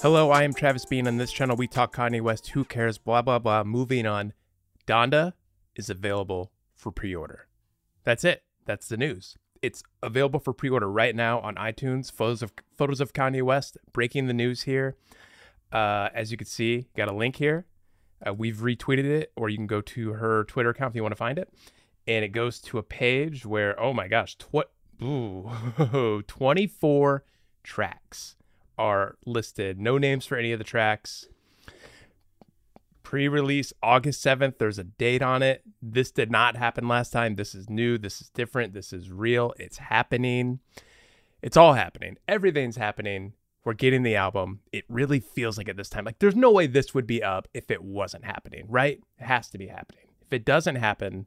Hello, I am Travis Bean. On this channel, we talk Kanye West. Who cares? Blah, blah, blah. Moving on. Donda is available for pre order. That's it. That's the news. It's available for pre order right now on iTunes. Photos of photos of Kanye West. Breaking the news here. Uh, as you can see, got a link here. Uh, we've retweeted it, or you can go to her Twitter account if you want to find it. And it goes to a page where, oh my gosh, tw- ooh, 24 tracks are listed. No names for any of the tracks. Pre release August 7th. There's a date on it. This did not happen last time. This is new. This is different. This is real. It's happening. It's all happening. Everything's happening. We're getting the album. It really feels like at this time, like there's no way this would be up if it wasn't happening, right? It has to be happening. If it doesn't happen,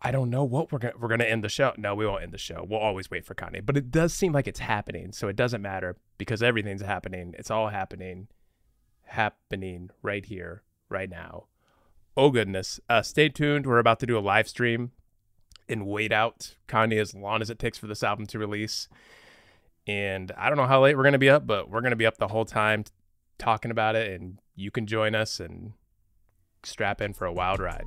I don't know what we're gonna we're gonna end the show. No, we won't end the show. We'll always wait for Kanye. But it does seem like it's happening, so it doesn't matter because everything's happening. It's all happening, happening right here, right now. Oh goodness! Uh, stay tuned. We're about to do a live stream and wait out Kanye as long as it takes for this album to release. And I don't know how late we're gonna be up, but we're gonna be up the whole time talking about it, and you can join us and strap in for a wild ride.